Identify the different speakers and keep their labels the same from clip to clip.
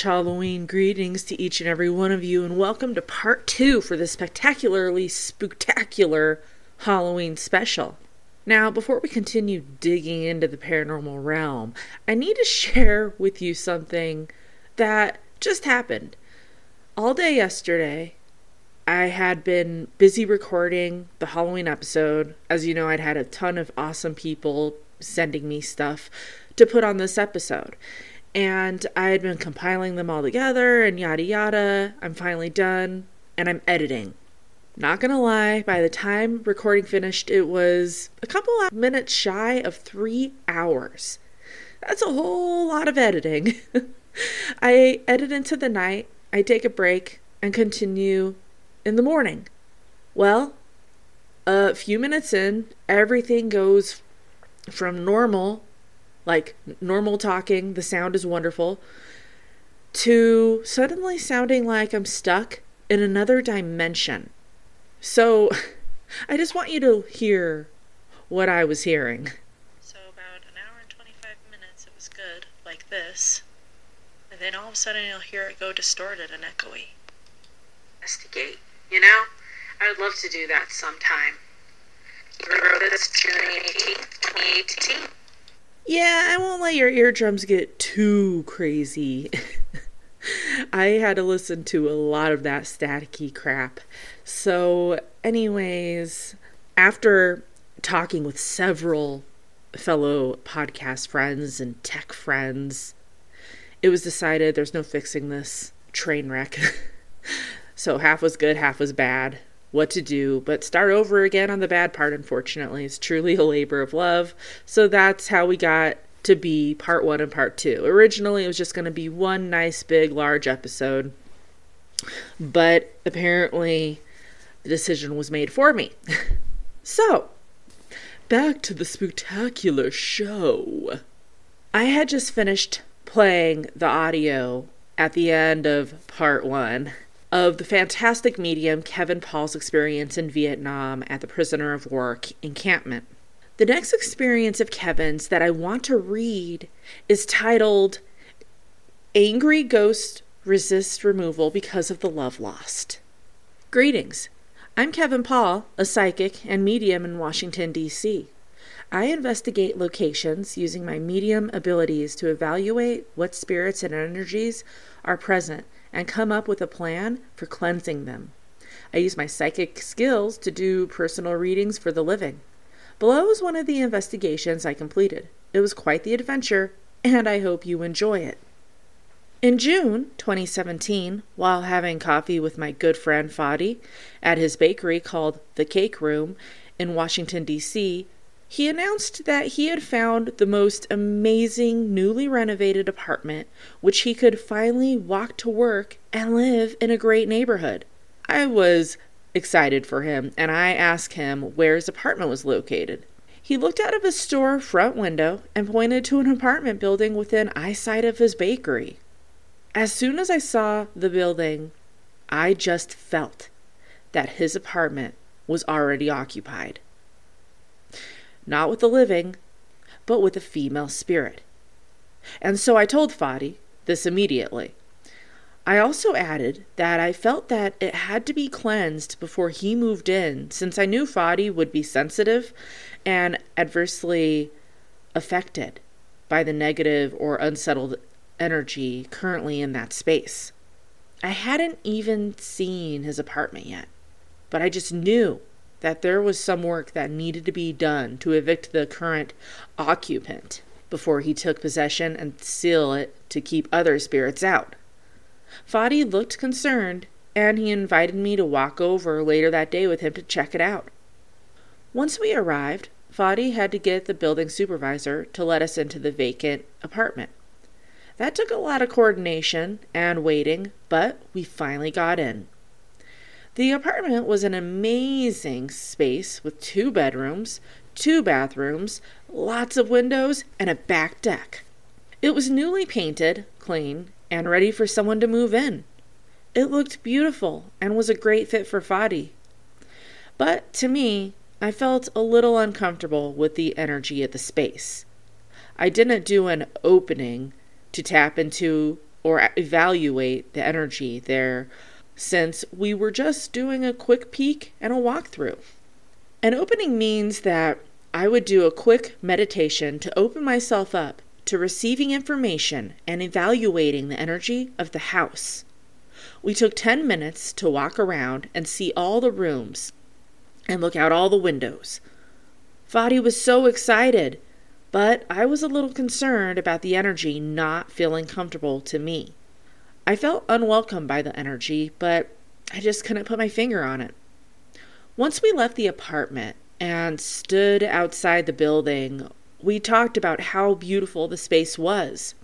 Speaker 1: Halloween greetings to each and every one of you, and welcome to part two for the spectacularly spooktacular Halloween special. Now, before we continue digging into the paranormal realm, I need to share with you something that just happened. All day yesterday, I had been busy recording the Halloween episode. As you know, I'd had a ton of awesome people sending me stuff to put on this episode and I had been compiling them all together and yada yada. I'm finally done and I'm editing. Not gonna lie, by the time recording finished, it was a couple minutes shy of three hours. That's a whole lot of editing. I edit into the night, I take a break, and continue in the morning. Well, a few minutes in, everything goes from normal like normal talking, the sound is wonderful, to suddenly sounding like I'm stuck in another dimension. So I just want you to hear what I was hearing.
Speaker 2: So, about an hour and 25 minutes, it was good, like this. And then all of a sudden, you'll hear it go distorted and echoey. Investigate, you know? I would love to do that sometime. Remember this 2018? 2018?
Speaker 1: Yeah, I won't let your eardrums get too crazy. I had to listen to a lot of that staticky crap. So, anyways, after talking with several fellow podcast friends and tech friends, it was decided there's no fixing this train wreck. so, half was good, half was bad what to do, but start over again on the bad part, unfortunately. It's truly a labor of love. So that's how we got to be part one and part two. Originally, it was just going to be one nice, big, large episode, but apparently, the decision was made for me. so, back to the spectacular show. I had just finished playing the audio at the end of part one of the fantastic medium Kevin Paul's experience in Vietnam at the prisoner of war encampment. The next experience of Kevin's that I want to read is titled Angry Ghost Resists Removal Because of the Love Lost. Greetings. I'm Kevin Paul, a psychic and medium in Washington, D.C. I investigate locations using my medium abilities to evaluate what spirits and energies are present and come up with a plan for cleansing them. I use my psychic skills to do personal readings for the living. Below is one of the investigations I completed. It was quite the adventure, and I hope you enjoy it. In June 2017, while having coffee with my good friend Fadi at his bakery called The Cake Room in Washington, D.C., he announced that he had found the most amazing newly renovated apartment, which he could finally walk to work and live in a great neighborhood. I was excited for him and I asked him where his apartment was located. He looked out of his store front window and pointed to an apartment building within eyesight of his bakery. As soon as I saw the building, I just felt that his apartment was already occupied not with the living, but with a female spirit. And so I told Fadi this immediately. I also added that I felt that it had to be cleansed before he moved in, since I knew Fadi would be sensitive and adversely affected by the negative or unsettled energy currently in that space. I hadn't even seen his apartment yet, but I just knew that there was some work that needed to be done to evict the current occupant before he took possession and seal it to keep other spirits out. Fadi looked concerned, and he invited me to walk over later that day with him to check it out. Once we arrived, Fadi had to get the building supervisor to let us into the vacant apartment. That took a lot of coordination and waiting, but we finally got in. The apartment was an amazing space with two bedrooms, two bathrooms, lots of windows, and a back deck. It was newly painted, clean, and ready for someone to move in. It looked beautiful and was a great fit for Fadi. But to me, I felt a little uncomfortable with the energy of the space. I didn't do an opening to tap into or evaluate the energy there since we were just doing a quick peek and a walkthrough. An opening means that I would do a quick meditation to open myself up to receiving information and evaluating the energy of the house. We took 10 minutes to walk around and see all the rooms and look out all the windows. Fadi was so excited, but I was a little concerned about the energy not feeling comfortable to me. I felt unwelcome by the energy, but I just couldn't put my finger on it. Once we left the apartment and stood outside the building, we talked about how beautiful the space was,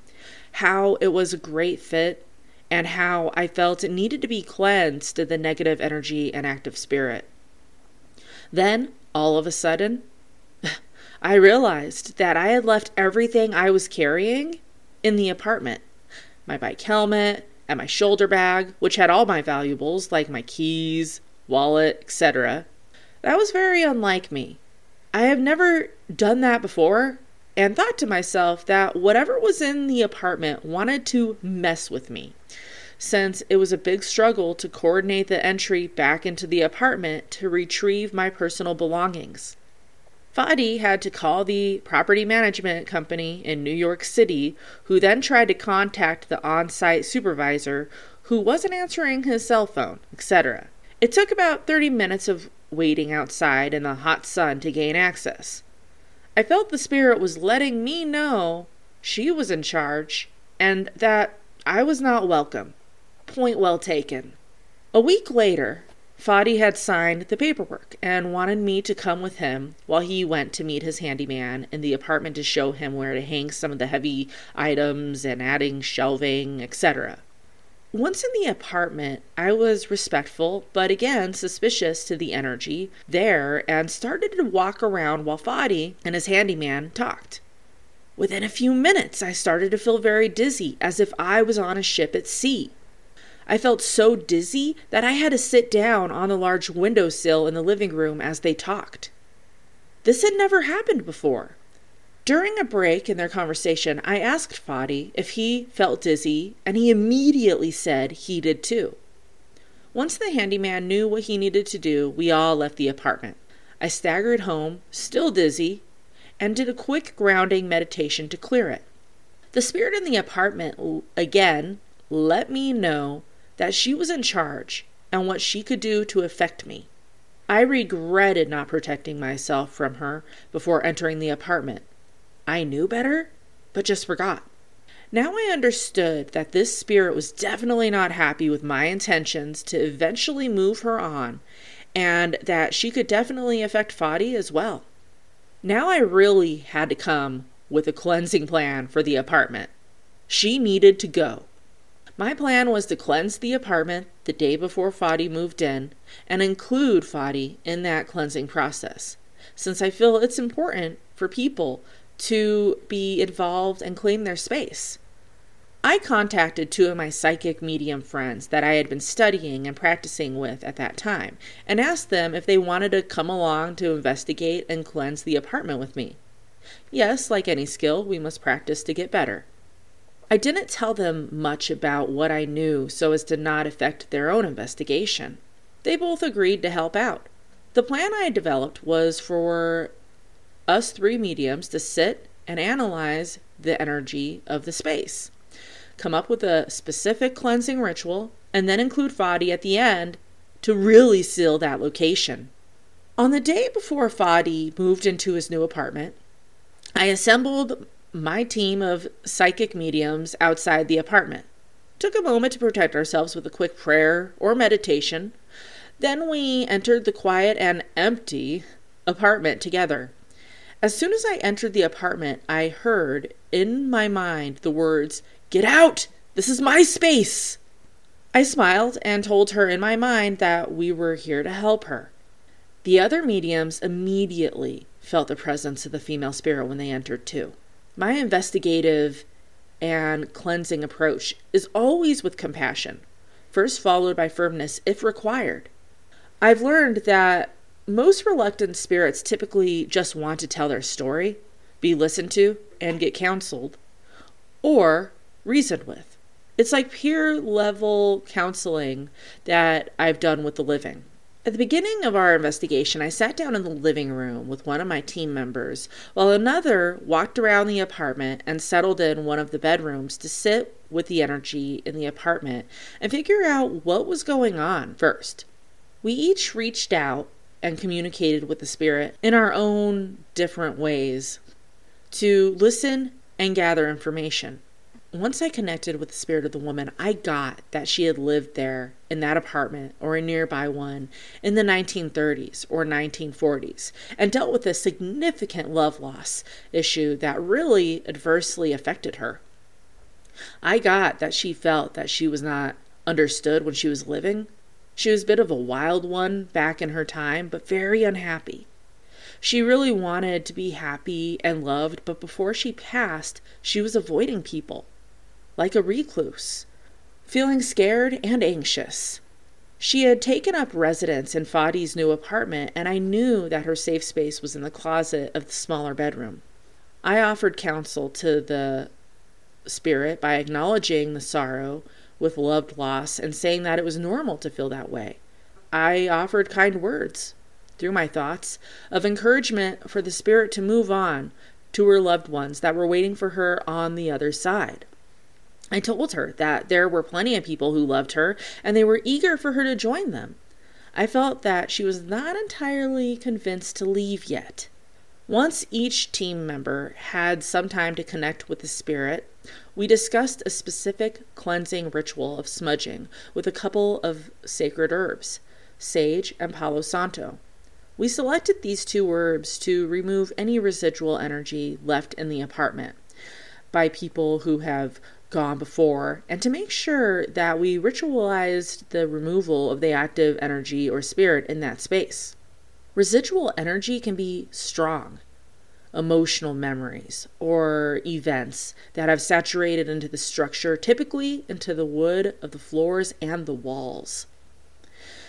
Speaker 1: how it was a great fit, and how I felt it needed to be cleansed of the negative energy and active spirit. Then, all of a sudden, I realized that I had left everything I was carrying in the apartment my bike helmet and my shoulder bag, which had all my valuables like my keys, wallet, etc. That was very unlike me. I have never done that before and thought to myself that whatever was in the apartment wanted to mess with me, since it was a big struggle to coordinate the entry back into the apartment to retrieve my personal belongings. Fadi had to call the property management company in New York City, who then tried to contact the on site supervisor, who wasn't answering his cell phone, etc. It took about 30 minutes of waiting outside in the hot sun to gain access. I felt the spirit was letting me know she was in charge and that I was not welcome. Point well taken. A week later, Fadi had signed the paperwork and wanted me to come with him while he went to meet his handyman in the apartment to show him where to hang some of the heavy items and adding shelving, etc. Once in the apartment, I was respectful, but again suspicious to the energy there and started to walk around while Fadi and his handyman talked. Within a few minutes, I started to feel very dizzy, as if I was on a ship at sea. I felt so dizzy that I had to sit down on the large windowsill in the living room as they talked. This had never happened before. During a break in their conversation, I asked Fadi if he felt dizzy, and he immediately said he did too. Once the handyman knew what he needed to do, we all left the apartment. I staggered home, still dizzy, and did a quick grounding meditation to clear it. The spirit in the apartment again let me know that she was in charge and what she could do to affect me. I regretted not protecting myself from her before entering the apartment. I knew better, but just forgot. Now I understood that this spirit was definitely not happy with my intentions to eventually move her on, and that she could definitely affect Fadi as well. Now I really had to come with a cleansing plan for the apartment. She needed to go. My plan was to cleanse the apartment the day before Fadi moved in and include Fadi in that cleansing process, since I feel it's important for people to be involved and claim their space. I contacted two of my psychic medium friends that I had been studying and practicing with at that time and asked them if they wanted to come along to investigate and cleanse the apartment with me. Yes, like any skill, we must practice to get better. I didn't tell them much about what I knew so as to not affect their own investigation. They both agreed to help out. The plan I developed was for us three mediums to sit and analyze the energy of the space, come up with a specific cleansing ritual, and then include Fadi at the end to really seal that location. On the day before Fadi moved into his new apartment, I assembled my team of psychic mediums outside the apartment. Took a moment to protect ourselves with a quick prayer or meditation. Then we entered the quiet and empty apartment together. As soon as I entered the apartment, I heard in my mind the words, Get out! This is my space! I smiled and told her in my mind that we were here to help her. The other mediums immediately felt the presence of the female spirit when they entered, too. My investigative and cleansing approach is always with compassion, first followed by firmness if required. I've learned that most reluctant spirits typically just want to tell their story, be listened to, and get counseled, or reasoned with. It's like peer level counseling that I've done with the living. At the beginning of our investigation, I sat down in the living room with one of my team members while another walked around the apartment and settled in one of the bedrooms to sit with the energy in the apartment and figure out what was going on first. We each reached out and communicated with the spirit in our own different ways to listen and gather information once I connected with the spirit of the woman, I got that she had lived there in that apartment or a nearby one in the 1930s or 1940s and dealt with a significant love loss issue that really adversely affected her. I got that she felt that she was not understood when she was living. She was a bit of a wild one back in her time, but very unhappy. She really wanted to be happy and loved, but before she passed, she was avoiding people like a recluse, feeling scared and anxious. She had taken up residence in Fadi's new apartment, and I knew that her safe space was in the closet of the smaller bedroom. I offered counsel to the spirit by acknowledging the sorrow with loved loss and saying that it was normal to feel that way. I offered kind words through my thoughts of encouragement for the spirit to move on to her loved ones that were waiting for her on the other side. I told her that there were plenty of people who loved her and they were eager for her to join them. I felt that she was not entirely convinced to leave yet. Once each team member had some time to connect with the spirit, we discussed a specific cleansing ritual of smudging with a couple of sacred herbs, sage and palo santo. We selected these two herbs to remove any residual energy left in the apartment by people who have gone before, and to make sure that we ritualized the removal of the active energy or spirit in that space. Residual energy can be strong, emotional memories, or events that have saturated into the structure, typically into the wood of the floors and the walls.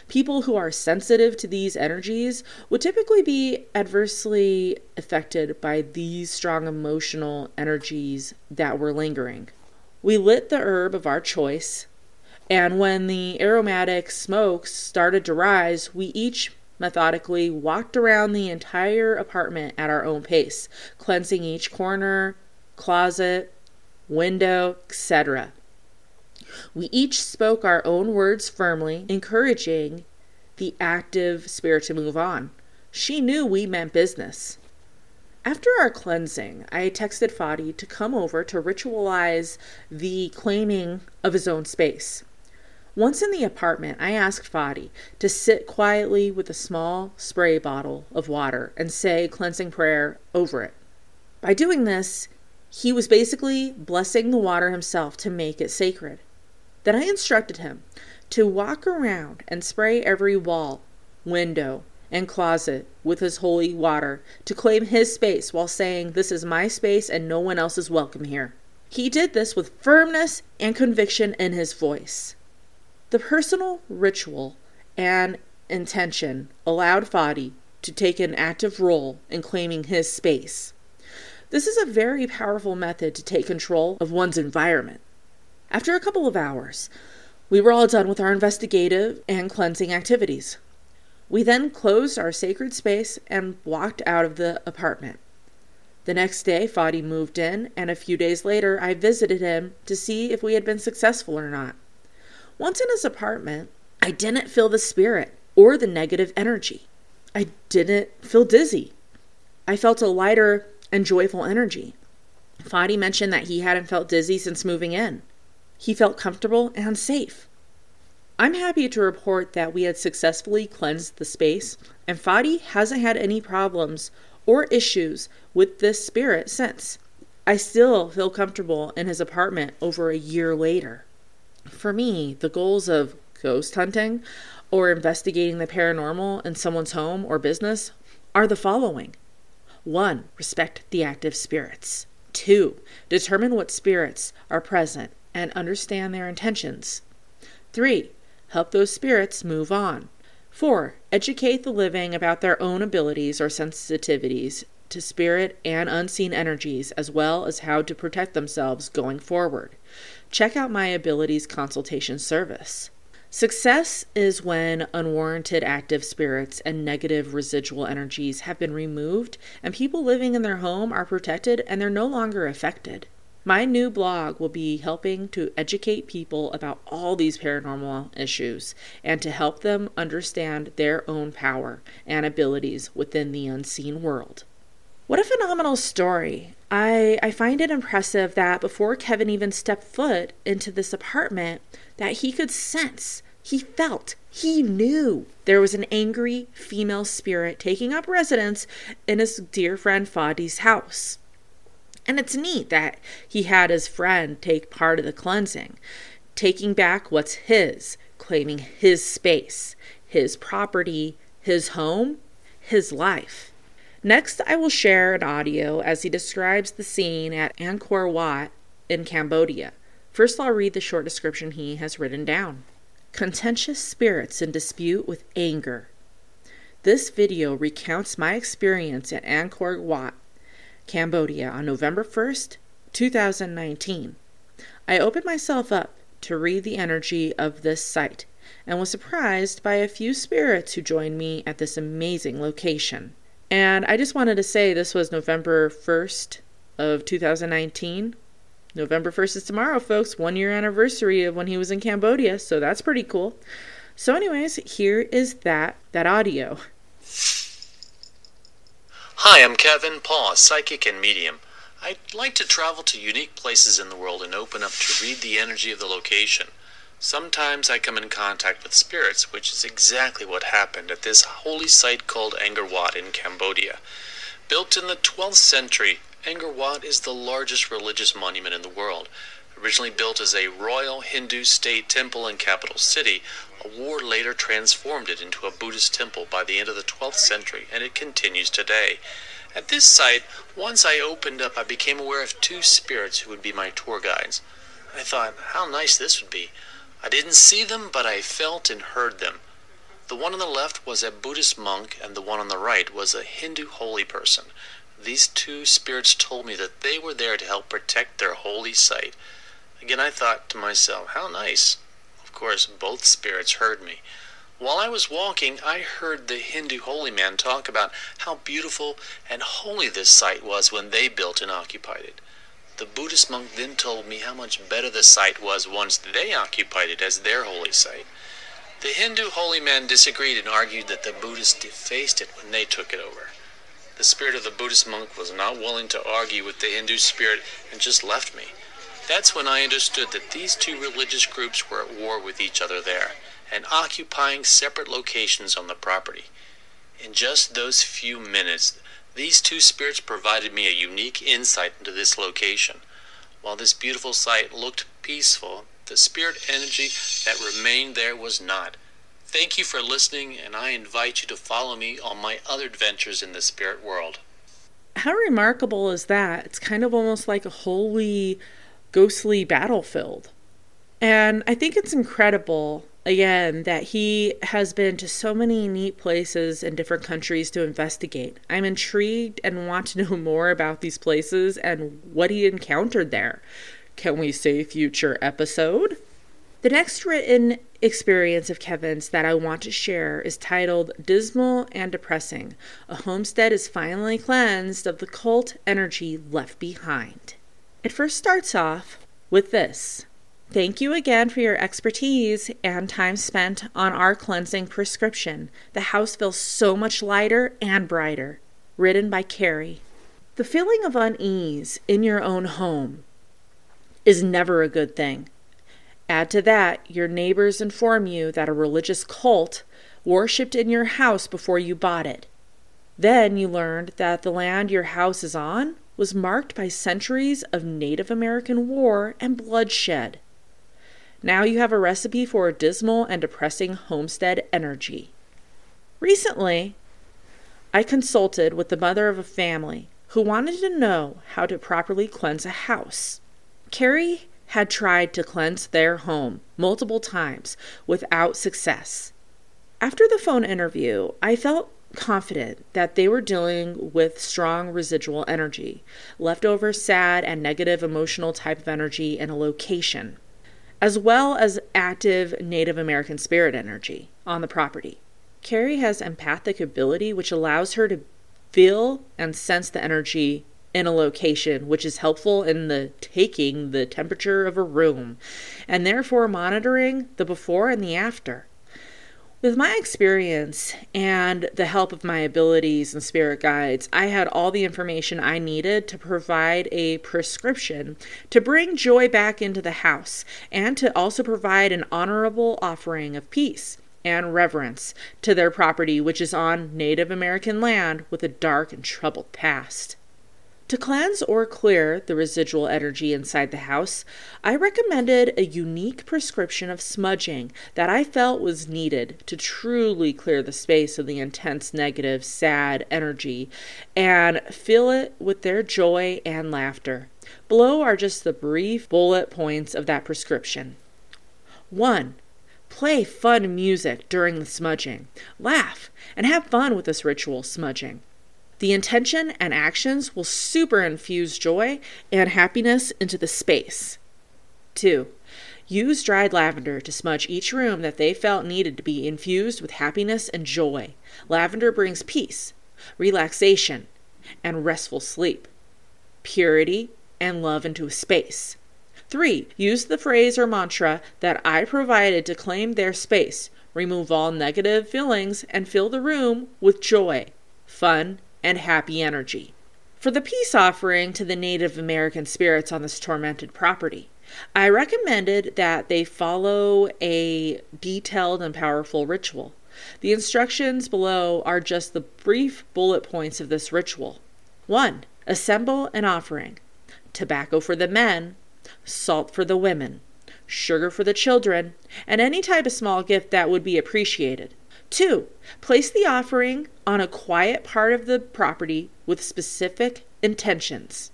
Speaker 1: People who are sensitive to these energies would typically be adversely affected by these strong emotional energies that were lingering. We lit the herb of our choice, and when the aromatic smokes started to rise, we each methodically walked around the entire apartment at our own pace, cleansing each corner, closet, window, etc. We each spoke our own words firmly, encouraging the active spirit to move on. She knew we meant business. After our cleansing, I texted Fadi to come over to ritualize the claiming of his own space. Once in the apartment, I asked Fadi to sit quietly with a small spray bottle of water and say cleansing prayer over it. By doing this, he was basically blessing the water himself to make it sacred. Then I instructed him to walk around and spray every wall, window, and closet with his holy water to claim his space while saying, This is my space and no one else is welcome here. He did this with firmness and conviction in his voice. The personal ritual and intention allowed Fadi to take an active role in claiming his space. This is a very powerful method to take control of one's environment. After a couple of hours, we were all done with our investigative and cleansing activities. We then closed our sacred space and walked out of the apartment. The next day, Fadi moved in, and a few days later, I visited him to see if we had been successful or not. Once in his apartment, I didn't feel the spirit or the negative energy. I didn't feel dizzy. I felt a lighter and joyful energy. Fadi mentioned that he hadn't felt dizzy since moving in. He felt comfortable and safe. I'm happy to report that we had successfully cleansed the space, and Fadi hasn't had any problems or issues with this spirit since. I still feel comfortable in his apartment over a year later. For me, the goals of ghost hunting or investigating the paranormal in someone's home or business are the following 1. Respect the active spirits. 2. Determine what spirits are present and understand their intentions. 3. Help those spirits move on. 4. Educate the living about their own abilities or sensitivities to spirit and unseen energies, as well as how to protect themselves going forward. Check out my abilities consultation service. Success is when unwarranted active spirits and negative residual energies have been removed and people living in their home are protected and they're no longer affected. My new blog will be helping to educate people about all these paranormal issues and to help them understand their own power and abilities within the unseen world. What a phenomenal story. I, I find it impressive that before Kevin even stepped foot into this apartment, that he could sense, he felt, he knew there was an angry female spirit taking up residence in his dear friend Fadi's house. And it's neat that he had his friend take part of the cleansing, taking back what's his, claiming his space, his property, his home, his life. Next, I will share an audio as he describes the scene at Angkor Wat in Cambodia. First, I'll read the short description he has written down. Contentious spirits in dispute with anger. This video recounts my experience at Angkor Wat, Cambodia on November 1st, 2019. I opened myself up to read the energy of this site and was surprised by a few spirits who joined me at this amazing location. And I just wanted to say this was November 1st of 2019 November 1st is tomorrow, folks. One year anniversary of when he was in Cambodia, so that's pretty cool. So, anyways, here is that that audio.
Speaker 3: Hi, I'm Kevin Paul, psychic and medium. I'd like to travel to unique places in the world and open up to read the energy of the location. Sometimes I come in contact with spirits, which is exactly what happened at this holy site called Angkor Wat in Cambodia. Built in the 12th century, Angkor Wat is the largest religious monument in the world. Originally built as a royal Hindu state temple and capital city, a war later transformed it into a Buddhist temple by the end of the 12th century, and it continues today. At this site, once I opened up, I became aware of two spirits who would be my tour guides. I thought, how nice this would be. I didn't see them, but I felt and heard them. The one on the left was a Buddhist monk, and the one on the right was a Hindu holy person. These two spirits told me that they were there to help protect their holy site. Again, I thought to myself, how nice. Of course, both spirits heard me. While I was walking, I heard the Hindu holy man talk about how beautiful and holy this site was when they built and occupied it. The Buddhist monk then told me how much better the site was once they occupied it as their holy site. The Hindu holy man disagreed and argued that the Buddhists defaced it when they took it over. The spirit of the Buddhist monk was not willing to argue with the Hindu spirit and just left me. That's when I understood that these two religious groups were at war with each other there and occupying separate locations on the property. In just those few minutes, these two spirits provided me a unique insight into this location. While this beautiful site looked peaceful, the spirit energy that remained there was not. Thank you for listening, and I invite you to follow me on my other adventures in the spirit world.
Speaker 1: How remarkable is that? It's kind of almost like a holy, ghostly battlefield. And I think it's incredible, again, that he has been to so many neat places in different countries to investigate. I'm intrigued and want to know more about these places and what he encountered there. Can we say future episode? The next written experience of Kevin's that I want to share is titled Dismal and Depressing. A homestead is finally cleansed of the cult energy left behind. It first starts off with this. Thank you again for your expertise and time spent on our cleansing prescription. The house feels so much lighter and brighter. Written by Carrie. The feeling of unease in your own home is never a good thing. Add to that, your neighbors inform you that a religious cult worshipped in your house before you bought it. Then you learned that the land your house is on was marked by centuries of Native American war and bloodshed. Now you have a recipe for a dismal and depressing homestead energy. Recently, I consulted with the mother of a family who wanted to know how to properly cleanse a house. Carrie had tried to cleanse their home multiple times without success. After the phone interview, I felt confident that they were dealing with strong residual energy, leftover sad and negative emotional type of energy in a location, as well as active Native American spirit energy on the property. Carrie has empathic ability, which allows her to feel and sense the energy in a location, which is helpful in the taking the temperature of a room and therefore monitoring the before and the after. With my experience and the help of my abilities and spirit guides, I had all the information I needed to provide a prescription to bring joy back into the house and to also provide an honorable offering of peace and reverence to their property, which is on Native American land with a dark and troubled past. To cleanse or clear the residual energy inside the house, I recommended a unique prescription of smudging that I felt was needed to truly clear the space of the intense, negative, sad energy and fill it with their joy and laughter. Below are just the brief bullet points of that prescription. 1. Play fun music during the smudging. Laugh and have fun with this ritual smudging. The intention and actions will super infuse joy and happiness into the space. 2. Use dried lavender to smudge each room that they felt needed to be infused with happiness and joy. Lavender brings peace, relaxation, and restful sleep, purity, and love into a space. Three, use the phrase or mantra that I provided to claim their space. Remove all negative feelings and fill the room with joy, fun, and happy energy. For the peace offering to the Native American spirits on this tormented property, I recommended that they follow a detailed and powerful ritual. The instructions below are just the brief bullet points of this ritual. 1. Assemble an offering tobacco for the men, salt for the women, sugar for the children, and any type of small gift that would be appreciated. Two, place the offering on a quiet part of the property with specific intentions.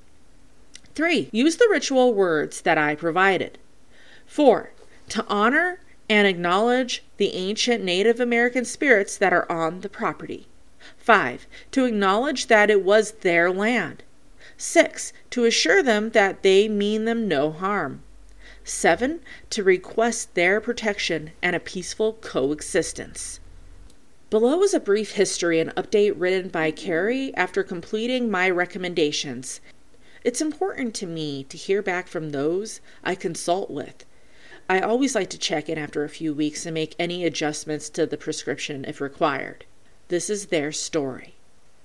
Speaker 1: Three, use the ritual words that I provided. Four, to honor and acknowledge the ancient Native American spirits that are on the property. Five, to acknowledge that it was their land. 6. To assure them that they mean them no harm. 7. To request their protection and a peaceful coexistence. Below is a brief history and update written by Carrie after completing my recommendations. It's important to me to hear back from those I consult with. I always like to check in after a few weeks and make any adjustments to the prescription if required. This is their story.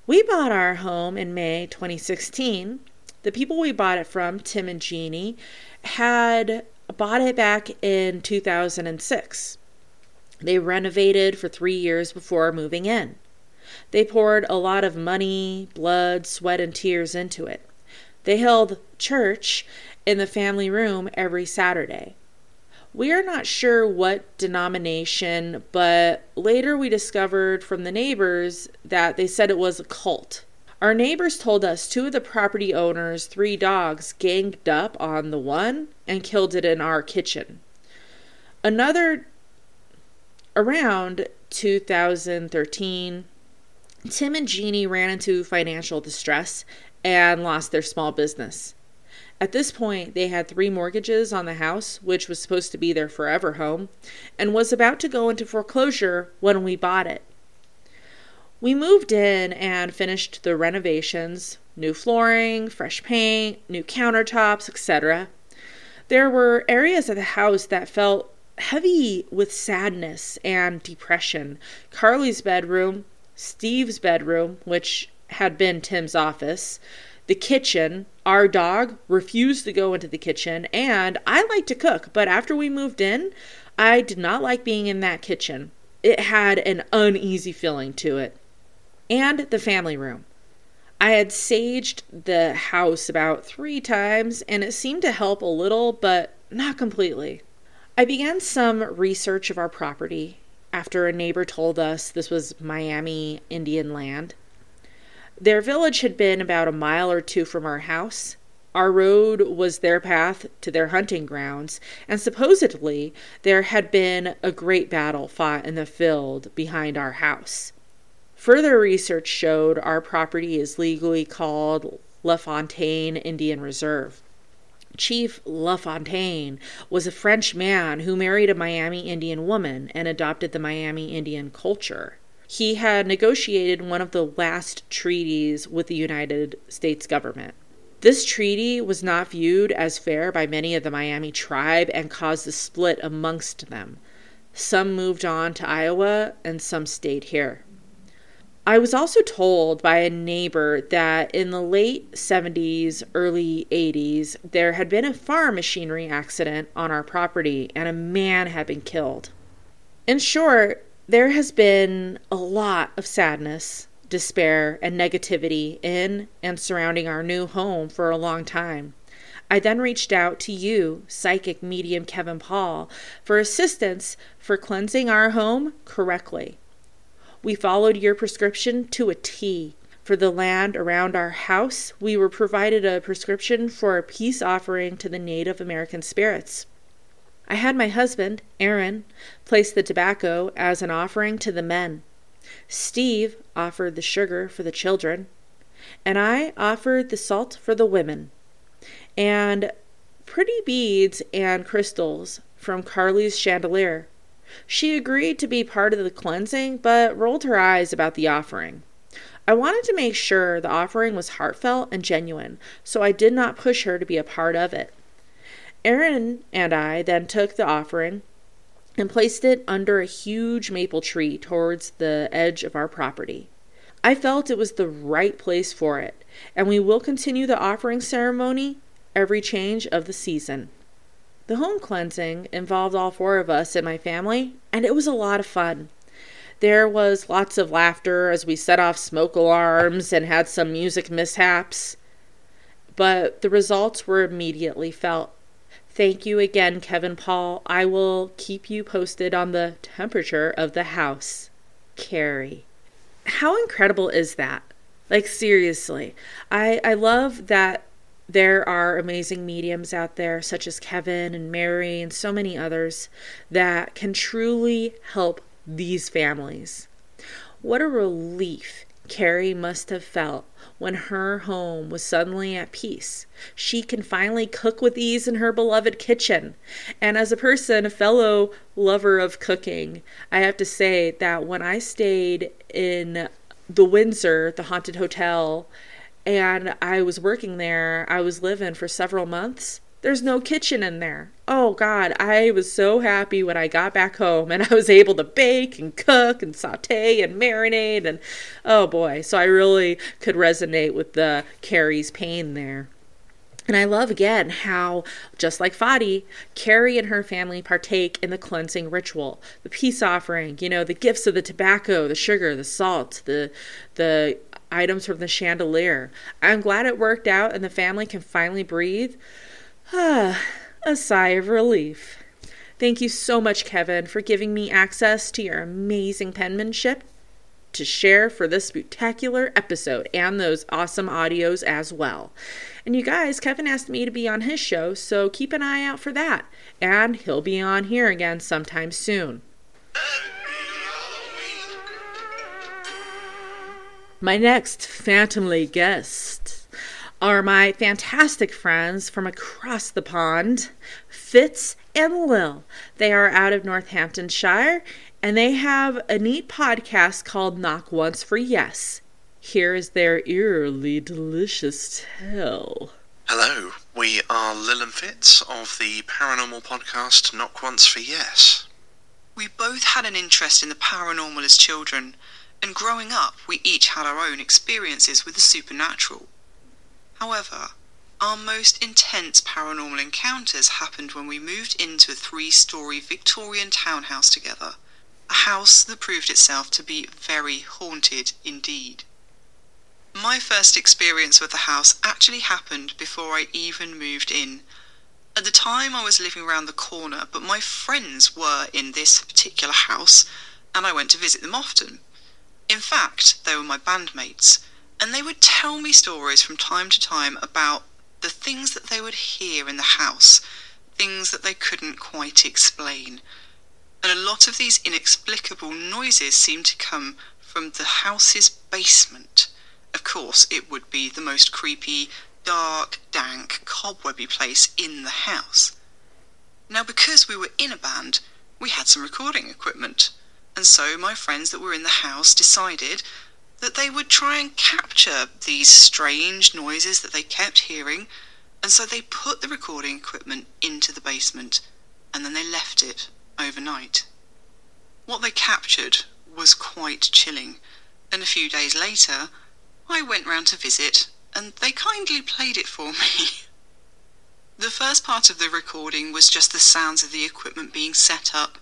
Speaker 1: We bought our home in May 2016. The people we bought it from, Tim and Jeannie, had bought it back in 2006. They renovated for three years before moving in. They poured a lot of money, blood, sweat, and tears into it. They held church in the family room every Saturday. We are not sure what denomination, but later we discovered from the neighbors that they said it was a cult. Our neighbors told us two of the property owners' three dogs ganged up on the one and killed it in our kitchen. Another around 2013, Tim and Jeannie ran into financial distress and lost their small business. At this point, they had three mortgages on the house, which was supposed to be their forever home, and was about to go into foreclosure when we bought it. We moved in and finished the renovations new flooring, fresh paint, new countertops, etc. There were areas of the house that felt heavy with sadness and depression. Carly's bedroom, Steve's bedroom, which had been Tim's office, the kitchen. Our dog refused to go into the kitchen, and I like to cook, but after we moved in, I did not like being in that kitchen. It had an uneasy feeling to it. And the family room. I had saged the house about three times, and it seemed to help a little, but not completely. I began some research of our property after a neighbor told us this was Miami Indian land. Their village had been about a mile or two from our house. Our road was their path to their hunting grounds, and supposedly there had been a great battle fought in the field behind our house. Further research showed our property is legally called LaFontaine Indian Reserve. Chief LaFontaine was a French man who married a Miami Indian woman and adopted the Miami Indian culture. He had negotiated one of the last treaties with the United States government. This treaty was not viewed as fair by many of the Miami tribe and caused a split amongst them. Some moved on to Iowa and some stayed here. I was also told by a neighbor that in the late 70s, early 80s, there had been a farm machinery accident on our property and a man had been killed. In short, there has been a lot of sadness, despair, and negativity in and surrounding our new home for a long time. I then reached out to you, psychic medium Kevin Paul, for assistance for cleansing our home correctly. We followed your prescription to a T. For the land around our house, we were provided a prescription for a peace offering to the Native American spirits. I had my husband, Aaron, place the tobacco as an offering to the men. Steve offered the sugar for the children, and I offered the salt for the women, and pretty beads and crystals from Carly's chandelier. She agreed to be part of the cleansing, but rolled her eyes about the offering. I wanted to make sure the offering was heartfelt and genuine, so I did not push her to be a part of it. Aaron and I then took the offering and placed it under a huge maple tree towards the edge of our property. I felt it was the right place for it, and we will continue the offering ceremony every change of the season. The home cleansing involved all four of us and my family, and it was a lot of fun. There was lots of laughter as we set off smoke alarms and had some music mishaps, but the results were immediately felt. Thank you again, Kevin Paul. I will keep you posted on the temperature of the house. Carrie. How incredible is that? Like, seriously. I, I love that there are amazing mediums out there, such as Kevin and Mary and so many others, that can truly help these families. What a relief Carrie must have felt when her home was suddenly at peace. She can finally cook with ease in her beloved kitchen. And as a person, a fellow lover of cooking, I have to say that when I stayed in the Windsor, the haunted hotel, and I was working there. I was living for several months. There's no kitchen in there. Oh God, I was so happy when I got back home and I was able to bake and cook and saute and marinate and oh boy. So I really could resonate with the Carrie's pain there. And I love again how, just like Fadi, Carrie and her family partake in the cleansing ritual, the peace offering, you know, the gifts of the tobacco, the sugar, the salt, the the items from the chandelier. I'm glad it worked out and the family can finally breathe. Ah, a sigh of relief. Thank you so much, Kevin, for giving me access to your amazing penmanship to share for this spectacular episode and those awesome audios as well. And you guys, Kevin asked me to be on his show, so keep an eye out for that. And he'll be on here again sometime soon. My next phantomly guests are my fantastic friends from across the pond, Fitz and Lil. They are out of Northamptonshire and they have a neat podcast called Knock Once for Yes. Here is their eerily delicious tale.
Speaker 4: Hello, we are Lil and Fitz of the paranormal podcast Knock Once for Yes.
Speaker 5: We both had an interest in the paranormal as children and growing up, we each had our own experiences with the supernatural. However, our most intense paranormal encounters happened when we moved into a three story Victorian townhouse together, a house that proved itself to be very haunted indeed. My first experience with the house actually happened before I even moved in. At the time, I was living around the corner, but my friends were in this particular house, and I went to visit them often. In fact, they were my bandmates, and they would tell me stories from time to time about the things that they would hear in the house, things that they couldn't quite explain. And a lot of these inexplicable noises seemed to come from the house's basement. Of course, it would be the most creepy, dark, dank, cobwebby place in the house. Now, because we were in a band, we had some recording equipment, and so my friends that were in the house decided that they would try and capture these strange noises that they kept hearing, and so they put the recording equipment into the basement, and then they left it overnight. What they captured was quite chilling, and a few days later I went round to visit and they kindly played it for me. the first part of the recording was just the sounds of the equipment being set up,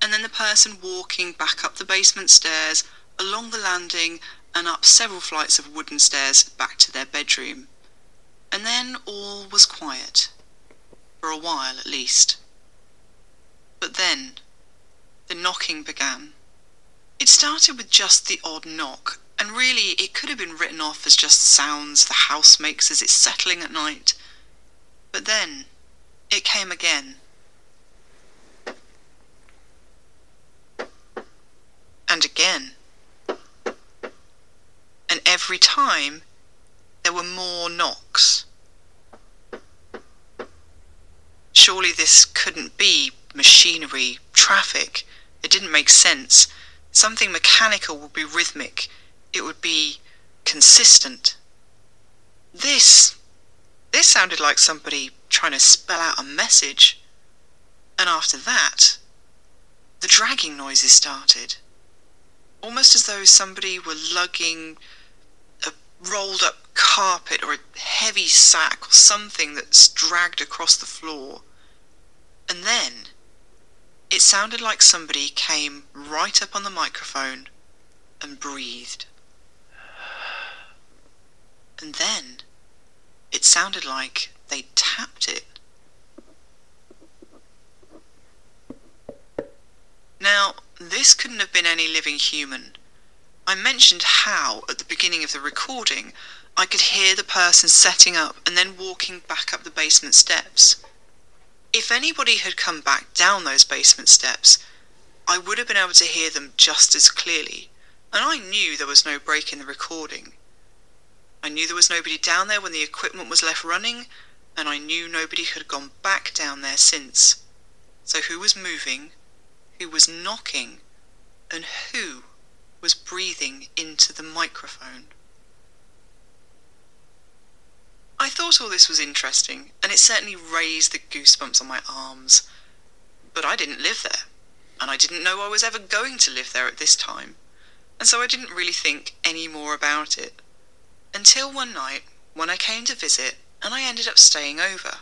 Speaker 5: and then the person walking back up the basement stairs, along the landing, and up several flights of wooden stairs back to their bedroom. And then all was quiet. For a while, at least. But then, the knocking began. It started with just the odd knock, and really, it could have been written off as just sounds the house makes as it's settling at night. But then, it came again. And again. And every time, there were more knocks. Surely this couldn't be machinery, traffic. It didn't make sense. Something mechanical would be rhythmic it would be consistent. This, this sounded like somebody trying to spell out a message. And after that, the dragging noises started. Almost as though somebody were lugging a rolled up carpet or a heavy sack or something that's dragged across the floor. And then it sounded like somebody came right up on the microphone and breathed. And then it sounded like they tapped it. Now, this couldn't have been any living human. I mentioned how, at the beginning of the recording, I could hear the person setting up and then walking back up the basement steps. If anybody had come back down those basement steps, I would have been able to hear them just as clearly, and I knew there was no break in the recording. I knew there was nobody down there when the equipment was left running, and I knew nobody had gone back down there since. So who was moving, who was knocking, and who was breathing into the microphone? I thought all this was interesting, and it certainly raised the goosebumps on my arms. But I didn't live there, and I didn't know I was ever going to live there at this time, and so I didn't really think any more about it. Until one night when I came to visit and I ended up staying over.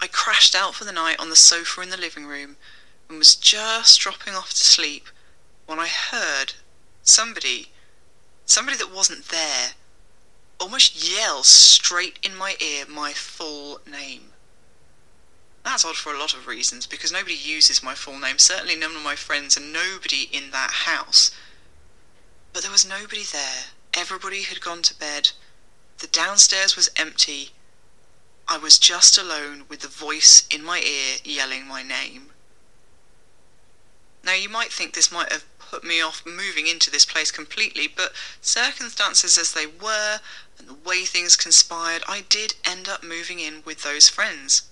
Speaker 5: I crashed out for the night on the sofa in the living room and was just dropping off to sleep when I heard somebody, somebody that wasn't there, almost yell straight in my ear my full name. That's odd for a lot of reasons because nobody uses my full name, certainly none of my friends and nobody in that house. But there was nobody there Everybody had gone to bed. The downstairs was empty. I was just alone with the voice in my ear yelling my name. Now, you might think this might have put me off moving into this place completely, but circumstances as they were and the way things conspired, I did end up moving in with those friends.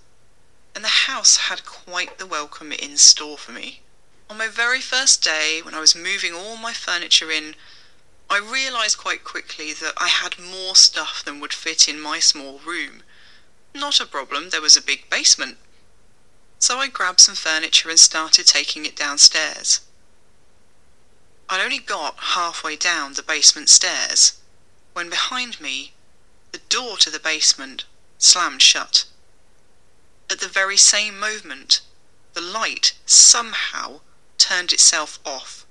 Speaker 5: And the house had quite the welcome in store for me. On my very first day, when I was moving all my furniture in, I realised quite quickly that I had more stuff than would fit in my small room. Not a problem, there was a big basement. So I grabbed some furniture and started taking it downstairs. I'd only got halfway down the basement stairs when behind me the door to the basement slammed shut. At the very same moment, the light somehow turned itself off.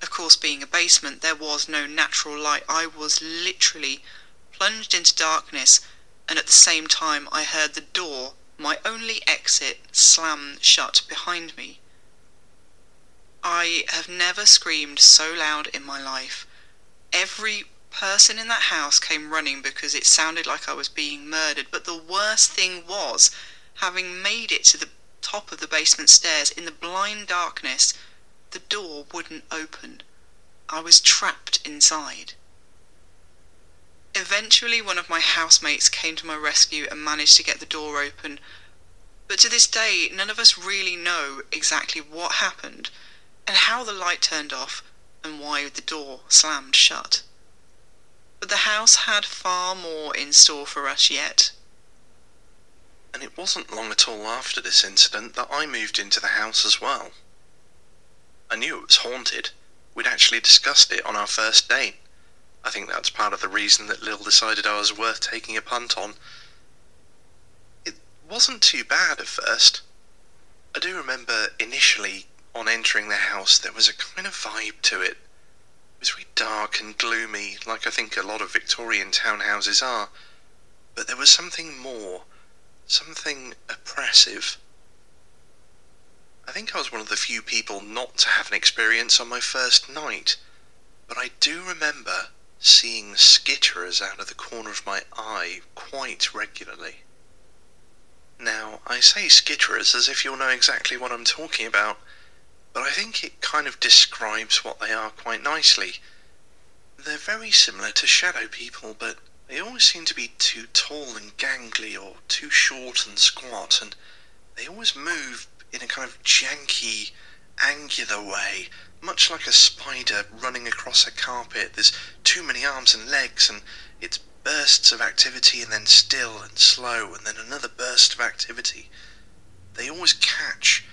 Speaker 5: Of course, being a basement, there was no natural light. I was literally plunged into darkness and at the same time I heard the door, my only exit, slam shut behind me. I have never screamed so loud in my life. Every person in that house came running because it sounded like I was being murdered, but the worst thing was, having made it to the top of the basement stairs in the blind darkness, the door wouldn't open. I was trapped inside. Eventually, one of my housemates came to my rescue and managed to get the door open, but to this day, none of us really know exactly what happened and how the light turned off and why the door slammed shut. But the house had far more in store for us yet.
Speaker 4: And it wasn't long at all after this incident that I moved into the house as well. I knew it was haunted. We'd actually discussed it on our first date. I think that's part of the reason that Lil decided I was worth taking a punt on. It wasn't too bad at first. I do remember initially, on entering the house, there was a kind of vibe to it. It was very dark and gloomy, like I think a lot of Victorian townhouses are. But there was something more, something oppressive. I think I was one of the few people not to have an experience on my first night, but I do remember seeing skitterers out of the corner of my eye quite regularly. Now, I say skitterers as if you'll know exactly what I'm talking about, but I think it kind of describes what they are quite nicely. They're very similar to shadow people, but they always seem to be too tall and gangly or too short and squat, and they always move in a kind of janky, angular way much like a spider running across a carpet. There's too many arms and legs, and it's bursts of activity and then still and slow, and then another burst of activity. They always catch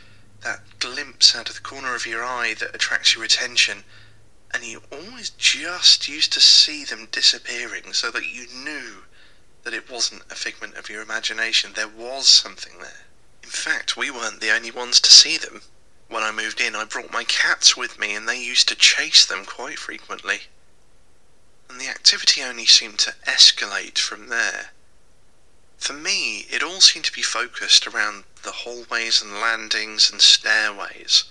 Speaker 4: that glimpse out of the corner of your eye that attracts your attention, and you always just used to see them disappearing so that you knew that it wasn't a figment of your imagination. There was something there. In fact, we weren't the only ones to see them. When I moved in, I brought my cats with me, and they used to chase them quite frequently. And the activity only seemed to escalate from there. For me, it all seemed to be focused around the hallways and landings and stairways.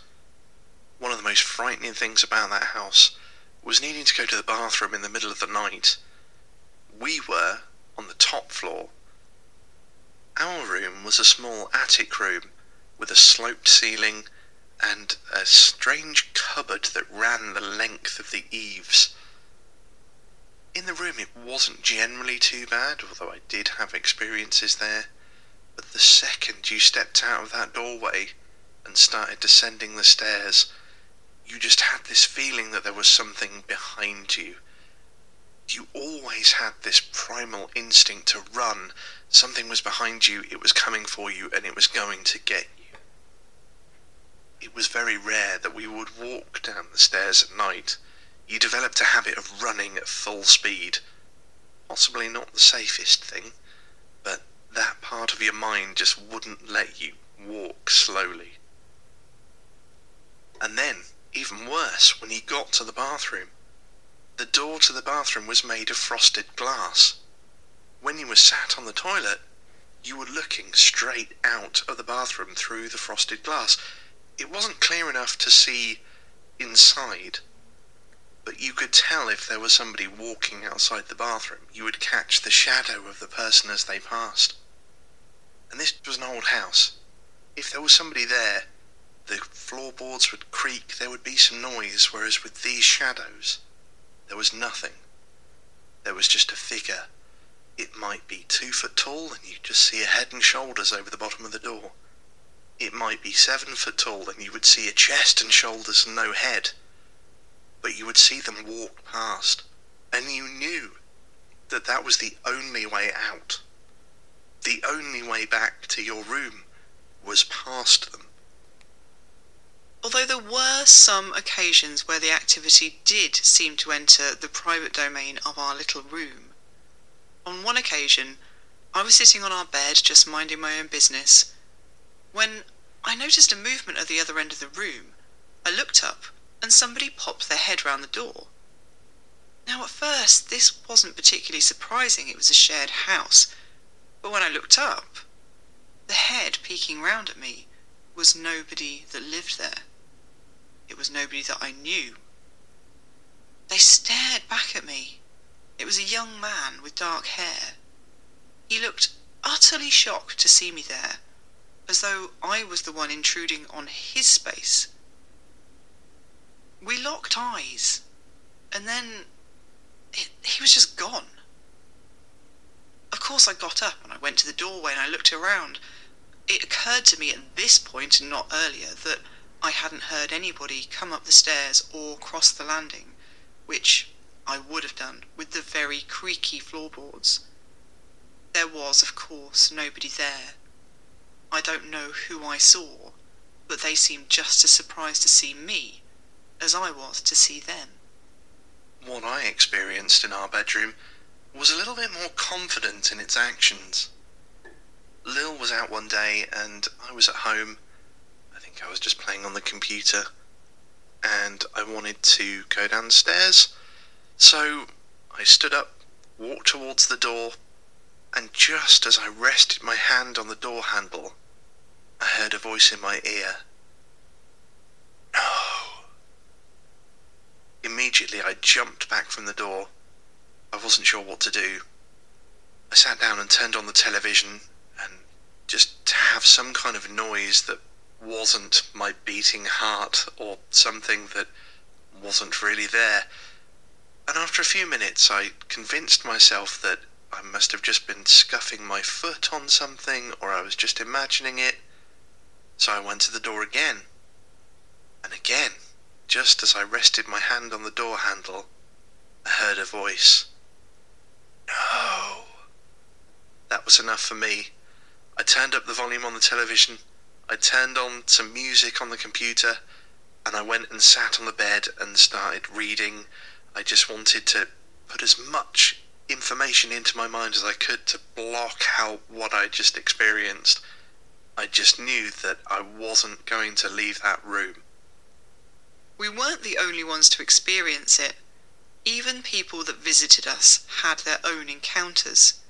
Speaker 4: One of the most frightening things about that house was needing to go to the bathroom in the middle of the night. We were on the top floor. Our room was a small attic room with a sloped ceiling and a strange cupboard that ran the length of the eaves. In the room it wasn't generally too bad, although I did have experiences there. But the second you stepped out of that doorway and started descending the stairs, you just had this feeling that there was something behind you. You always had this primal instinct to run. Something was behind you, it was coming for you, and it was going to get it was very rare that we would walk down the stairs at night. You developed a habit of running at full speed. Possibly not the safest thing, but that part of your mind just wouldn't let you walk slowly. And then, even worse, when you got to the bathroom, the door to the bathroom was made of frosted glass. When you were sat on the toilet, you were looking straight out of the bathroom through the frosted glass it wasn't clear enough to see inside, but you could tell if there was somebody walking outside the bathroom. You would catch the shadow of the person as they passed. And this was an old house. If there was somebody there, the floorboards would creak, there would be some noise, whereas with these shadows, there was nothing. There was just a figure. It might be two foot tall, and you'd just see a head and shoulders over the bottom of the door it might be seven foot tall and you would see a chest and shoulders and no head. But you would see them walk past, and you knew that that was the only way out. The only way back to your room was past them.
Speaker 5: Although there were some occasions where the activity did seem to enter the private domain of our little room. On one occasion, I was sitting on our bed just minding my own business when I noticed a movement at the other end of the room. I looked up, and somebody popped their head round the door. Now, at first, this wasn't particularly surprising, it was a shared house, But when I looked up, the head peeking round at me was nobody that lived there. It was nobody that I knew. They stared back at me. It was a young man with dark hair. He looked utterly shocked to see me there, as though I was the one intruding on his space. We locked eyes, and then it, he was just gone. Of course, I got up and I went to the doorway and I looked around. It occurred to me at this point and not earlier that I hadn't heard anybody come up the stairs or cross the landing, which I would have done with the very creaky floorboards. There was, of course, nobody there. I don't know who I saw, but they seemed just as surprised to see me as I was to see them.
Speaker 4: What I experienced in our bedroom was a little bit more confident in its actions. Lil was out one day and I was at home. I think I was just playing on the computer and I wanted to go downstairs. So I stood up, walked towards the door, and just as I rested my hand on the door handle, I heard a voice in my ear. No. Immediately I jumped back from the door. I wasn't sure what to do. I sat down and turned on the television and just to have some kind of noise that wasn't my beating heart or something that wasn't really there. And after a few minutes, I convinced myself that I must have just been scuffing my foot on something or I was just imagining it. So I went to the door again. And again, just as I rested my hand on the door handle, I heard a voice. No. That was enough for me. I turned up the volume on the television, I turned on some music on the computer, and I went and sat on the bed and started reading. I just wanted to put as much information into my mind as I could to block out what I just experienced. I just knew that I wasn't going to leave that room.
Speaker 5: We weren't the only ones to experience it. Even people that visited us had their own encounters.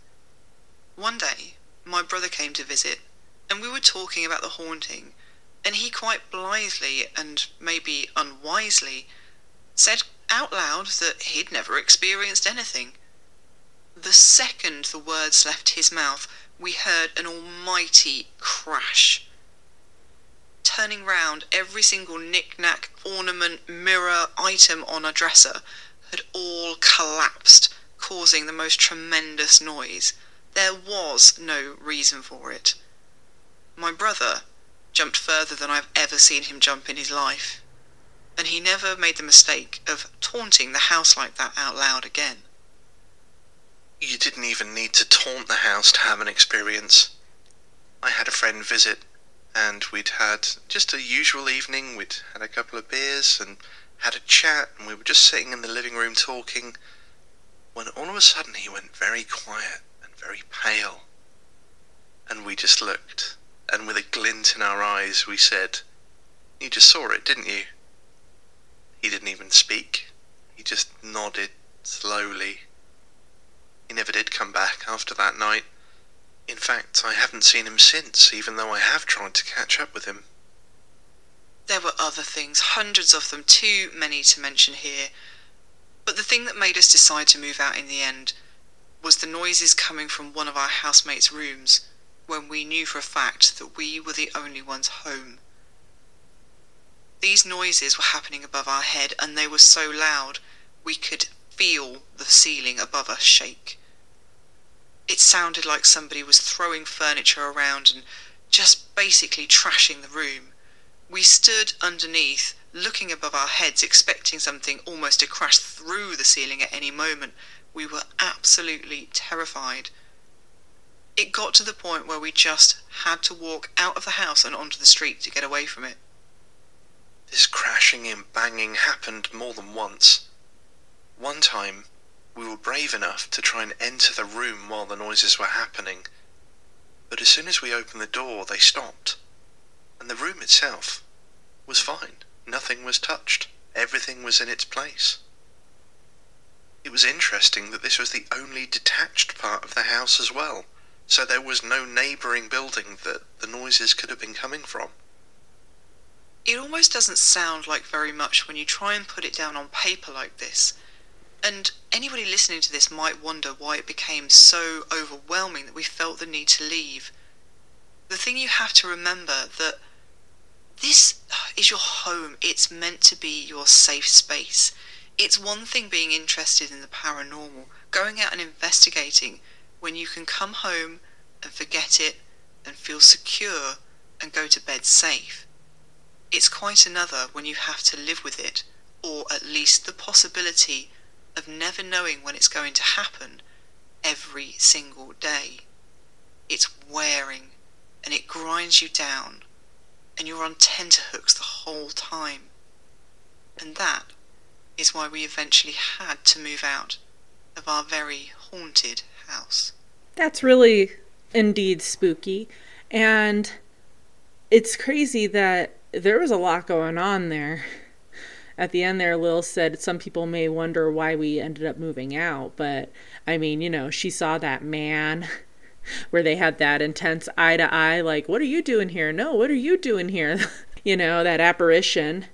Speaker 5: One day, my brother came to visit, and we were talking about the haunting, and he quite blithely and maybe unwisely said out loud that he'd never experienced anything. The second the words left his mouth, we heard an almighty crash. Turning round, every single knick-knack, ornament, mirror, item on a dresser had all collapsed, causing the most tremendous noise. There was no reason for it. My brother jumped further than I've ever seen him jump in his life, and he never made the mistake of taunting the house like that out loud again.
Speaker 4: You didn't even need to taunt the house to have an experience. I had a friend visit, and we'd had just a usual evening. We'd had a couple of beers and had a chat, and we were just sitting in the living room talking, when all of a sudden he went very quiet and very pale. And we just looked, and with a glint in our eyes, we said, You just saw it, didn't you? He didn't even speak. He just nodded slowly. He never did come back after that night. In fact, I haven't seen him since, even though I have tried to catch up with him.
Speaker 5: There were other things, hundreds of them, too many to mention here. But the thing that made us decide to move out in the end was the noises coming from one of our housemates' rooms when we knew for a fact that we were the only ones home. These noises were happening above our head and they were so loud we could feel the ceiling above us shake. It sounded like somebody was throwing furniture around and just basically trashing the room. We stood underneath, looking above our heads, expecting something almost to crash through the ceiling at any moment. We were absolutely terrified. It got to the point where we just had to walk out of the house and onto the street to get away from it.
Speaker 4: This crashing and banging happened more than once. One time, we were brave enough to try and enter the room while the noises were happening, but as soon as we opened the door, they stopped and the room itself was fine. Nothing was touched. Everything was in its place. It was interesting that this was the only detached part of the house as well. so there was no neighbouring building that the noises could have been coming from.
Speaker 5: It almost doesn't sound like very much when you try and put it down on paper like this. And anybody listening to this might wonder why it became so overwhelming that we felt the need to leave. The thing you have to remember that this is your home. It's meant to be your safe space. It's one thing being interested in the paranormal, going out and investigating, when you can come home and forget it and feel secure and go to bed safe. It's quite another when you have to live with it, or at least the possibility of never knowing when it's going to happen every single day. It's wearing and it grinds you down, and you're on tenterhooks the whole time. And that is why we eventually had to move out of our very haunted house.
Speaker 1: That's really indeed spooky. And it's crazy that there was a lot going on there. At the end there, Lil said some people may wonder why we ended up moving out, but I mean, you know, she saw that man where they had that intense eye to eye, like, what are you doing here? No, what are you doing here? you know, that apparition.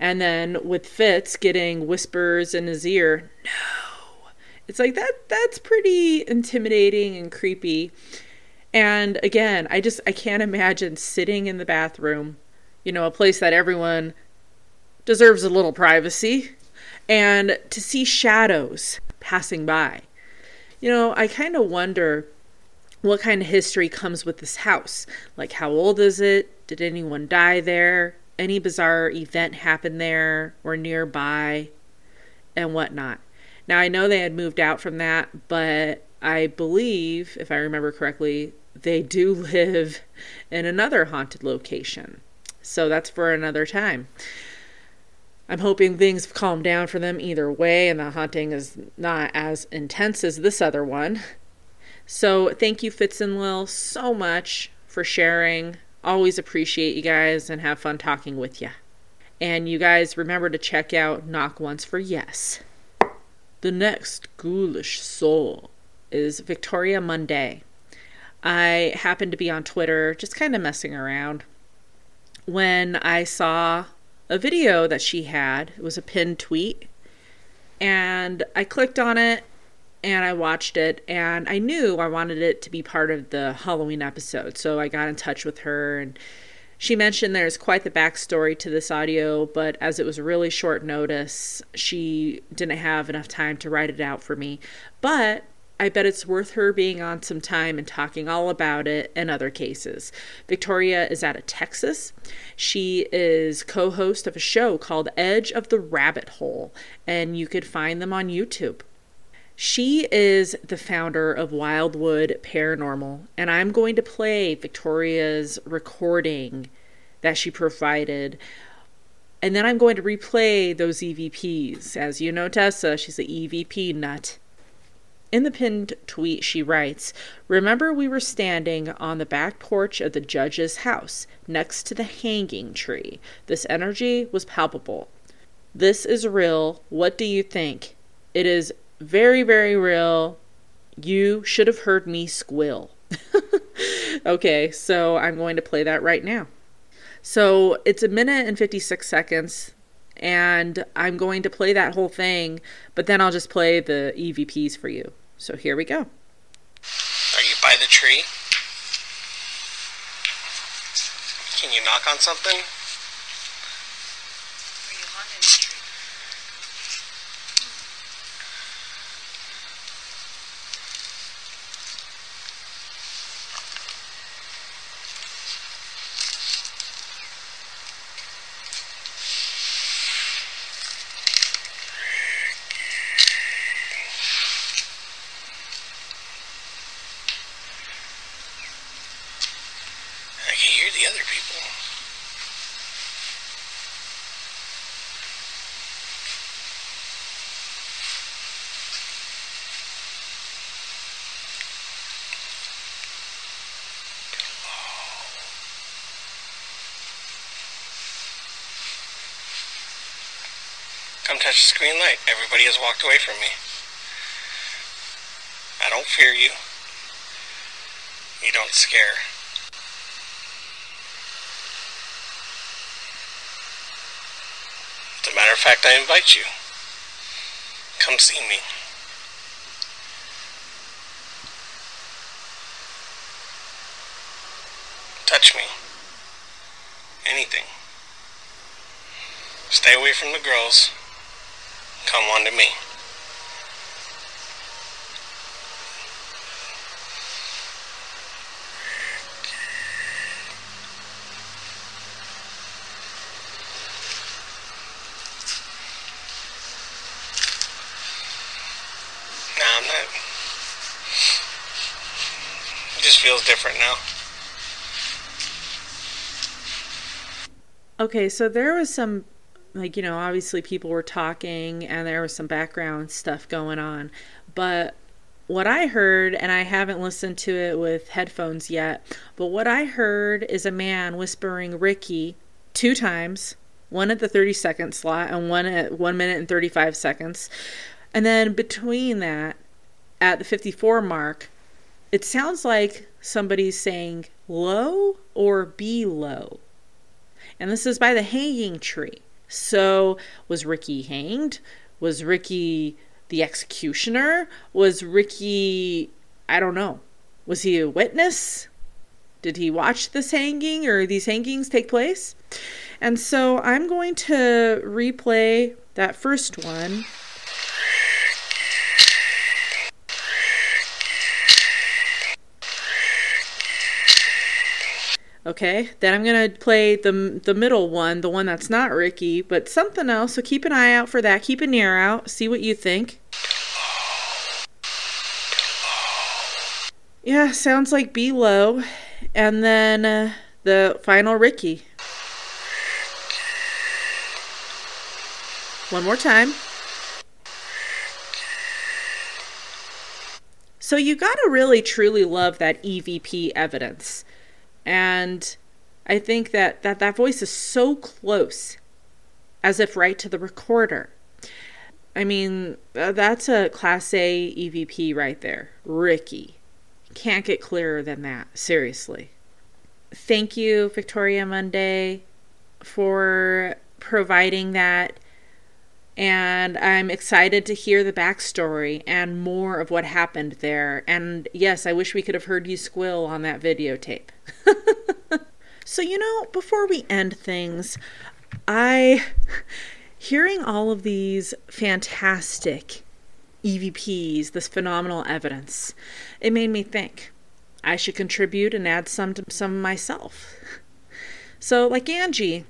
Speaker 1: And then with Fitz getting whispers in his ear, no. It's like that that's pretty intimidating and creepy. And again, I just I can't imagine sitting in the bathroom, you know, a place that everyone deserves a little privacy, and to see shadows passing by. You know, I kind of wonder what kind of history comes with this house. Like, how old is it? Did anyone die there? Any bizarre event happen there or nearby? And whatnot. Now, I know they had moved out from that, but I believe, if I remember correctly, they do live in another haunted location. So that's for another time. I'm hoping things have calmed down for them either way and the haunting is not as intense as this other one. So thank you, Fitz and Lil, so much for sharing. Always appreciate you guys and have fun talking with you. And you guys remember to check out Knock Once for Yes. The next ghoulish soul is Victoria Mundae. I happened to be on Twitter just kind of messing around when I saw a video that she had. It was a pinned tweet. And I clicked on it and I watched it and I knew I wanted it to be part of the Halloween episode. So I got in touch with her and she mentioned there's quite the backstory to this audio, but as it was really short notice, she didn't have enough time to write it out for me. But I bet it's worth her being on some time and talking all about it and other cases. Victoria is out of Texas. She is co host of a show called Edge of the Rabbit Hole, and you could find them on YouTube. She is the founder of Wildwood Paranormal, and I'm going to play Victoria's recording that she provided. And then I'm going to replay those EVPs. As you know, Tessa, she's an EVP nut. In the pinned tweet, she writes Remember, we were standing on the back porch of the judge's house, next to the hanging tree. This energy was palpable. This is real. What do you think? It is very, very real. You should have heard me squill. okay, so I'm going to play that right now. So it's a minute and 56 seconds and I'm going to play that whole thing, but then I'll just play the EVPs for you. So here we go.
Speaker 6: Are you by the tree? Can you knock on something? Come touch the screen light. Everybody has walked away from me. I don't fear you. You don't scare. As a matter of fact, I invite you. Come see me. Touch me. Anything. Stay away from the girls. Come on to me. Nah, I'm not. It just feels different now.
Speaker 1: Okay, so there was some, like, you know, obviously people were talking and there was some background stuff going on. But what I heard, and I haven't listened to it with headphones yet, but what I heard is a man whispering Ricky two times, one at the 30 second slot and one at 1 minute and 35 seconds. And then between that, at the 54 mark, it sounds like somebody's saying low or be low. And this is by the hanging tree. So, was Ricky hanged? Was Ricky the executioner? Was Ricky, I don't know, was he a witness? Did he watch this hanging or these hangings take place? And so I'm going to replay that first one. Okay, then I'm gonna play the the middle one, the one that's not Ricky, but something else. So keep an eye out for that. Keep an ear out. See what you think. Yeah, sounds like B low, and then uh, the final Ricky. One more time. So you gotta really truly love that EVP evidence. And I think that, that that voice is so close, as if right to the recorder. I mean, uh, that's a Class A EVP right there. Ricky. Can't get clearer than that, seriously. Thank you, Victoria Mundae, for providing that. And I'm excited to hear the backstory and more of what happened there. And yes, I wish we could have heard you squill on that videotape. so, you know, before we end things, I, hearing all of these fantastic EVPs, this phenomenal evidence, it made me think I should contribute and add some to some myself. So, like Angie,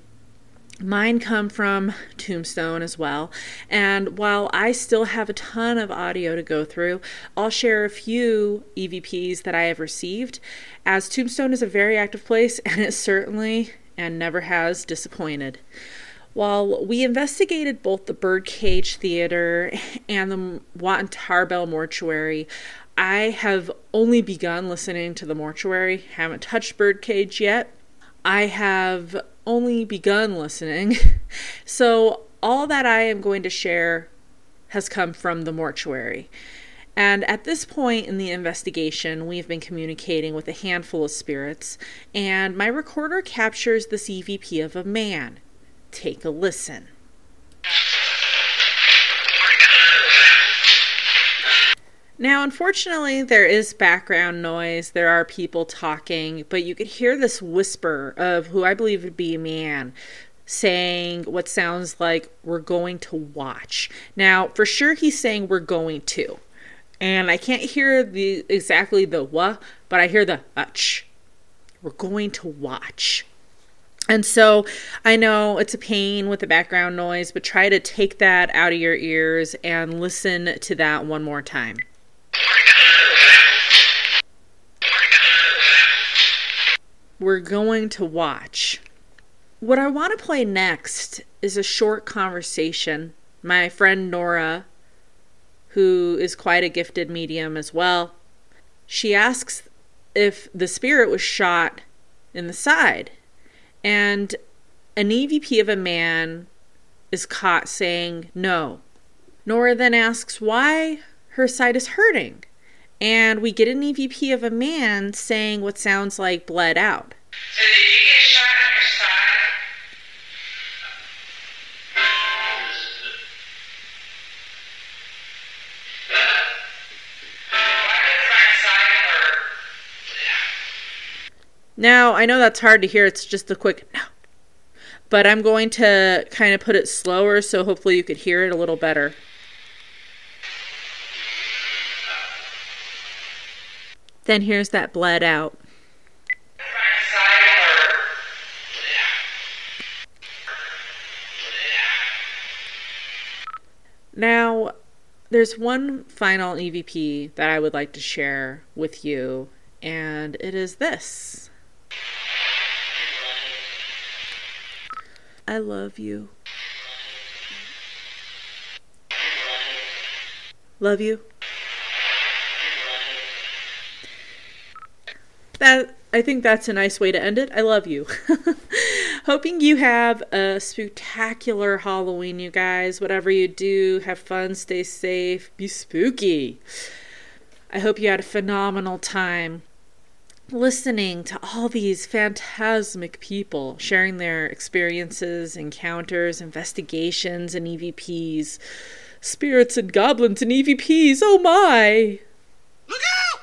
Speaker 1: Mine come from Tombstone as well. And while I still have a ton of audio to go through, I'll share a few EVPs that I have received, as Tombstone is a very active place and it certainly and never has disappointed. While we investigated both the Birdcage Theater and the Watt Tarbell Mortuary, I have only begun listening to the mortuary, haven't touched Birdcage yet. I have only begun listening. so, all that I am going to share has come from the mortuary. And at this point in the investigation, we've been communicating with a handful of spirits, and my recorder captures the EVP of a man. Take a listen. Now, unfortunately, there is background noise. There are people talking, but you could hear this whisper of who I believe would be a man saying what sounds like, We're going to watch. Now, for sure, he's saying, We're going to. And I can't hear the exactly the what, but I hear the utch. We're going to watch. And so I know it's a pain with the background noise, but try to take that out of your ears and listen to that one more time. We're going to watch. What I want to play next is a short conversation. My friend Nora, who is quite a gifted medium as well, she asks if the spirit was shot in the side. And an EVP of a man is caught saying no. Nora then asks why her side is hurting. and we get an EVP of a man saying what sounds like bled out.
Speaker 6: So did you get shot in your side? Why does my side hurt?
Speaker 1: Now, I know that's hard to hear, it's just a quick no. But I'm going to kind of put it slower so hopefully you could hear it a little better. Then here's that bled out. Now, there's one final EVP that I would like to share with you, and it is this I love you. Love you. That I think that's a nice way to end it. I love you. Hoping you have a spectacular Halloween, you guys. Whatever you do, have fun, stay safe, be spooky. I hope you had a phenomenal time listening to all these phantasmic people sharing their experiences, encounters, investigations, and EVPs. Spirits and goblins and EVPs, oh my!
Speaker 6: Look out!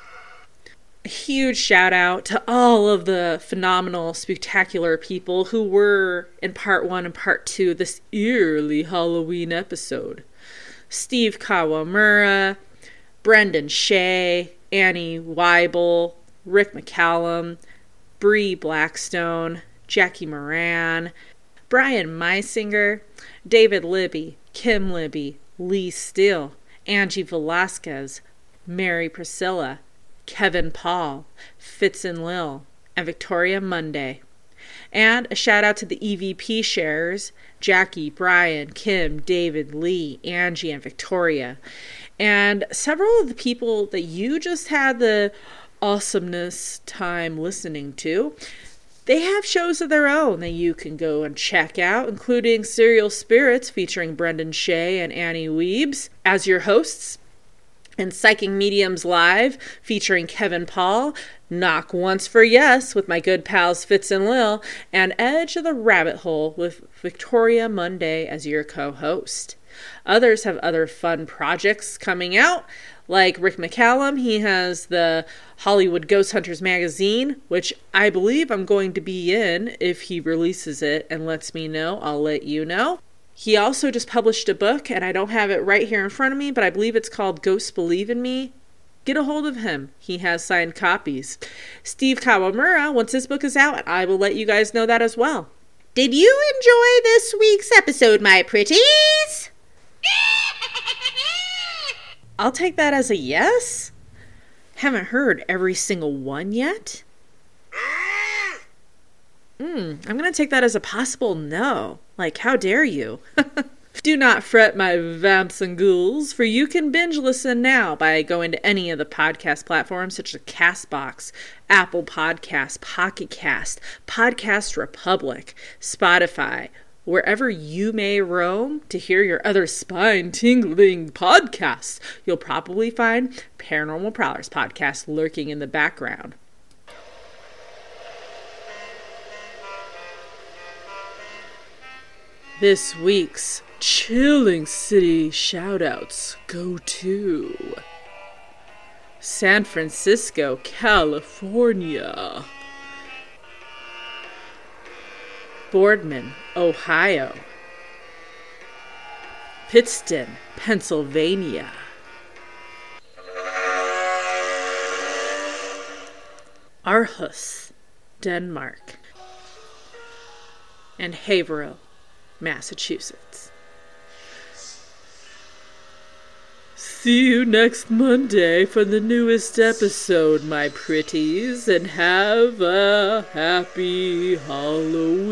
Speaker 1: Huge shout out to all of the phenomenal, spectacular people who were in part one and part two this eerily Halloween episode. Steve Kawamura, Brendan Shay, Annie Weible, Rick McCallum, Brie Blackstone, Jackie Moran, Bryan Meisinger, David Libby, Kim Libby, Lee Steele, Angie Velasquez, Mary Priscilla, Kevin Paul, Fitz and Lil, and Victoria Mundae. And a shout out to the EVP sharers Jackie, Bryan, Kim, David, Lee, Angie, and Victoria. And several of the people that you just had the awesomeness time listening to. They have shows of their own that you can go and check out, including Serial Spirits featuring Brendan Shay and Annie Weebs as your hosts, and Psychic Mediums Live featuring Kevin Paul, Knock Once for Yes with my good pals Fitz and Lil, and Edge of the Rabbit Hole with Victoria Mundae as your co host. Others have other fun projects coming out, like Rick McCallum. He has the Hollywood Ghost Hunters magazine, which I believe I'm going to be in if he releases it and lets me know. I'll let you know. He also just published a book, and I don't have it right here in front of me, but I believe it's called Ghosts Believe in Me. Get a hold of him. He has signed copies. Steve Kawamura, once his book is out, I will let you guys know that as well. Did you enjoy this week's episode, my pretties? I'll take that as a yes. Haven't heard every single one yet. Hmm, I'm gonna take that as a possible no. Like, how dare you? Do not fret, my vamps and ghouls, for you can binge listen now by going to any of the podcast platforms such as Castbox, Apple Podcasts, Pocket Cast, Podcast Republic, Spotify, wherever you may roam to hear your other spine tingling podcasts. You'll probably find Paranormal Prowlers podcast lurking in the background. This week's chilling city shoutouts go to San Francisco, California. Boardman, Ohio. Pittston, Pennsylvania. Aarhus, Denmark. And Haverhill, Massachusetts. See you next Monday for the newest episode, my pretties, and have a happy Halloween.